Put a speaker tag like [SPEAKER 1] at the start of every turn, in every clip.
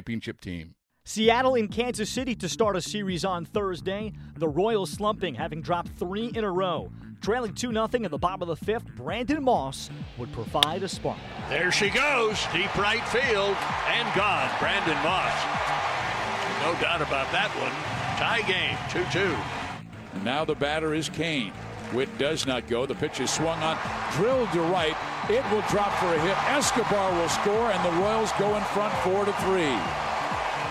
[SPEAKER 1] championship team.
[SPEAKER 2] Seattle in Kansas City to start a series on Thursday. The Royals slumping, having dropped three in a row. Trailing 2 0 in the bottom of the fifth, Brandon Moss would provide a spark.
[SPEAKER 3] There she goes, deep right field, and gone. Brandon Moss. No doubt about that one. Tie game, 2 2.
[SPEAKER 4] Now the batter is Cain. Whit does not go. The pitch is swung on, drilled to right. It will drop for a hit. Escobar will score, and the Royals go in front four to three.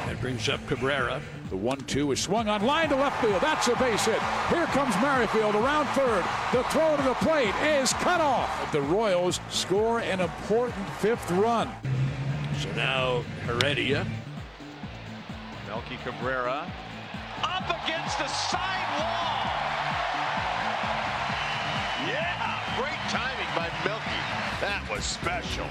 [SPEAKER 3] That brings up Cabrera.
[SPEAKER 4] The one-two is swung on line to left field. That's a base hit. Here comes Merrifield around third. The throw to the plate is cut off. The Royals score an important fifth run.
[SPEAKER 3] So now Heredia.
[SPEAKER 5] Melky Cabrera up against the side That was special.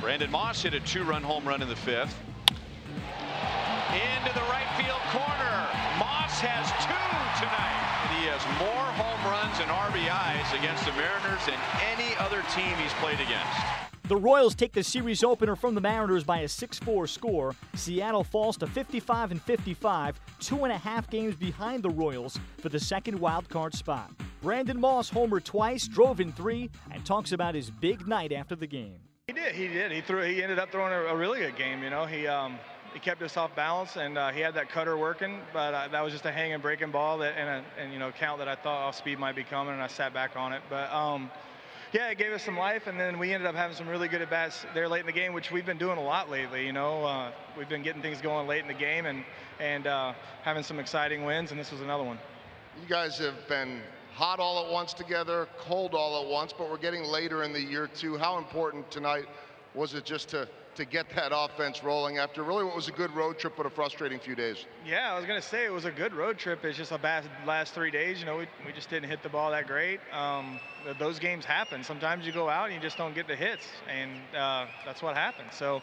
[SPEAKER 5] Brandon Moss hit a two-run home run in the fifth. Into the right field corner. Moss has two tonight. And he has more home runs and RBIs against the Mariners than any other team he's played against.
[SPEAKER 2] The Royals take the series opener from the Mariners by a 6-4 score. Seattle falls to 55 and 55, two and a half games behind the Royals for the second wild card spot. Brandon Moss homered twice, drove in three, and talks about his big night after the game.
[SPEAKER 6] He did. He did. He threw. He ended up throwing a, a really good game. You know, he um, he kept us off balance, and uh, he had that cutter working. But uh, that was just a hanging, breaking ball that, and a, and you know, count that I thought off speed might be coming, and I sat back on it. But um, yeah, it gave us some life, and then we ended up having some really good at bats there late in the game, which we've been doing a lot lately. You know, uh, we've been getting things going late in the game, and and uh, having some exciting wins, and this was another one.
[SPEAKER 7] You guys have been hot all at once together, cold all at once, but we're getting later in the year too. How important tonight was it just to to get that offense rolling after really what was a good road trip but a frustrating few days?
[SPEAKER 6] Yeah, I was gonna say it was a good road trip. It's just a bad last three days. You know, we, we just didn't hit the ball that great. Um, those games happen. Sometimes you go out and you just don't get the hits, and uh, that's what happened. So.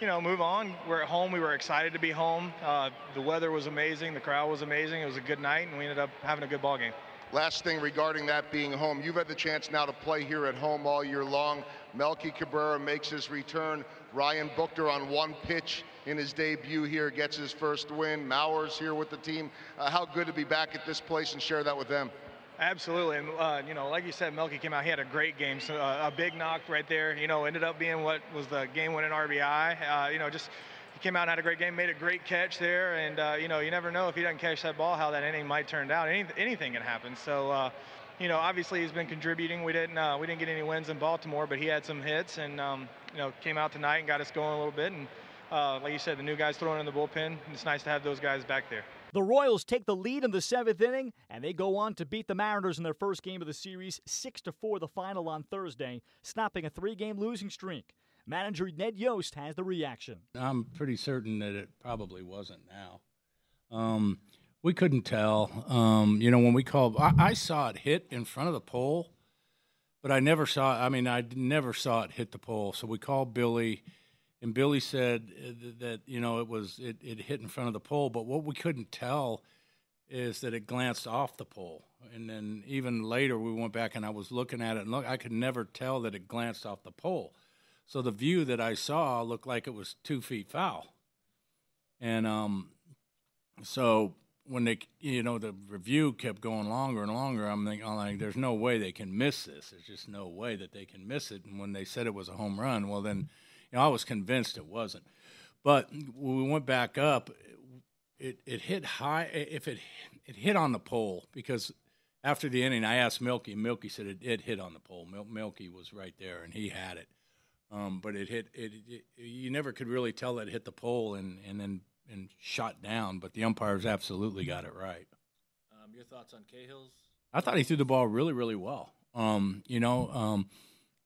[SPEAKER 6] You know, move on. We're at home. We were excited to be home. Uh, the weather was amazing. The crowd was amazing. It was a good night, and we ended up having a good ball game.
[SPEAKER 7] Last thing regarding that being home, you've had the chance now to play here at home all year long. Melky Cabrera makes his return. Ryan Buchter on one pitch in his debut here gets his first win. Maurer's here with the team. Uh, how good to be back at this place and share that with them.
[SPEAKER 6] Absolutely, and uh, you know, like you said, Melky came out. He had a great game, so uh, a big knock right there. You know, ended up being what was the game-winning RBI. Uh, you know, just he came out and had a great game, made a great catch there, and uh, you know, you never know if he doesn't catch that ball how that inning might turn out. Any, anything can happen. So, uh, you know, obviously he's been contributing. We didn't uh, we didn't get any wins in Baltimore, but he had some hits, and um, you know, came out tonight and got us going a little bit. And like you said, the new guys throwing in the bullpen. It's nice to have those guys back there.
[SPEAKER 2] The Royals take the lead in the seventh inning, and they go on to beat the Mariners in their first game of the series, 6 to 4 the final on Thursday, stopping a three game losing streak. Manager Ned Yost has the reaction.
[SPEAKER 8] I'm pretty certain that it probably wasn't now. Um, we couldn't tell. Um, you know, when we called, I, I, saw it hit in front of the pole, but I never saw I mean, I never saw it hit the pole. So we called Billy and Billy said that you know it was it, it hit in front of the pole, but what we couldn't tell is that it glanced off the pole. And then even later we went back and I was looking at it and look I could never tell that it glanced off the pole. So the view that I saw looked like it was two feet foul. And um, so when they, you know, the review kept going longer and longer, I'm thinking, I'm like, there's no way they can miss this. There's just no way that they can miss it. And when they said it was a home run, well, then, you know, I was convinced it wasn't. But when we went back up, it, it hit high. If it it hit on the pole, because after the inning, I asked Melky. And Melky said it, it hit on the pole. Mil- Melky was right there, and he had it. Um, but it hit. It, it, You never could really tell that it hit the pole and, and then and shot down. But the umpires absolutely got it right.
[SPEAKER 9] Um, your thoughts on Cahill's?
[SPEAKER 8] I thought he threw the ball really, really well. Um, you know, um,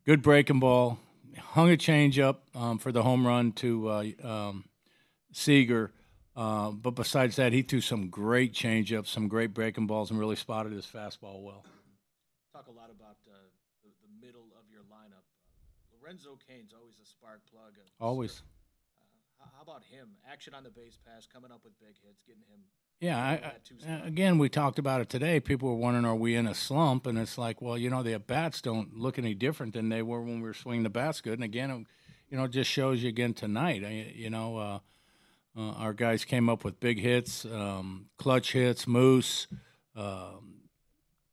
[SPEAKER 8] good breaking ball, hung a changeup um, for the home run to uh, um, Seager. Uh, but besides that, he threw some great changeups, some great breaking balls, and really spotted his fastball well.
[SPEAKER 9] Talk a lot about uh, the, the, middle of your lineup. Lorenzo Cain's always a spark plug.
[SPEAKER 8] always.
[SPEAKER 9] Uh, how about him? Action on the base pass, coming up with big hits, getting him.
[SPEAKER 8] Yeah, I, I, again, we talked about it today. People were wondering, are we in a slump? And it's like, well, you know, the bats don't look any different than they were when we were swinging the bats good. And again, you know, it just shows you again tonight. You know, uh, uh, our guys came up with big hits, um, clutch hits. Moose, um,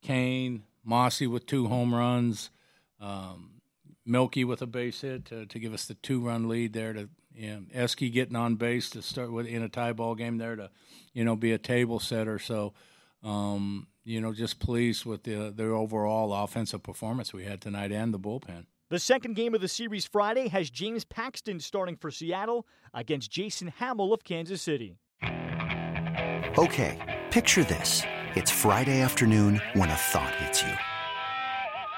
[SPEAKER 8] Cain, Mossy with two home runs, um, Melky with a base hit to, to give us the two-run lead there. To you know, Esky getting on base to start with in a tie ball game there to, you know, be a table setter. So, um, you know, just pleased with the the overall offensive performance we had tonight and the bullpen.
[SPEAKER 2] The second game of the series Friday has James Paxton starting for Seattle against Jason Hammel of Kansas City.
[SPEAKER 10] Okay, picture this. It's Friday afternoon when a thought hits you.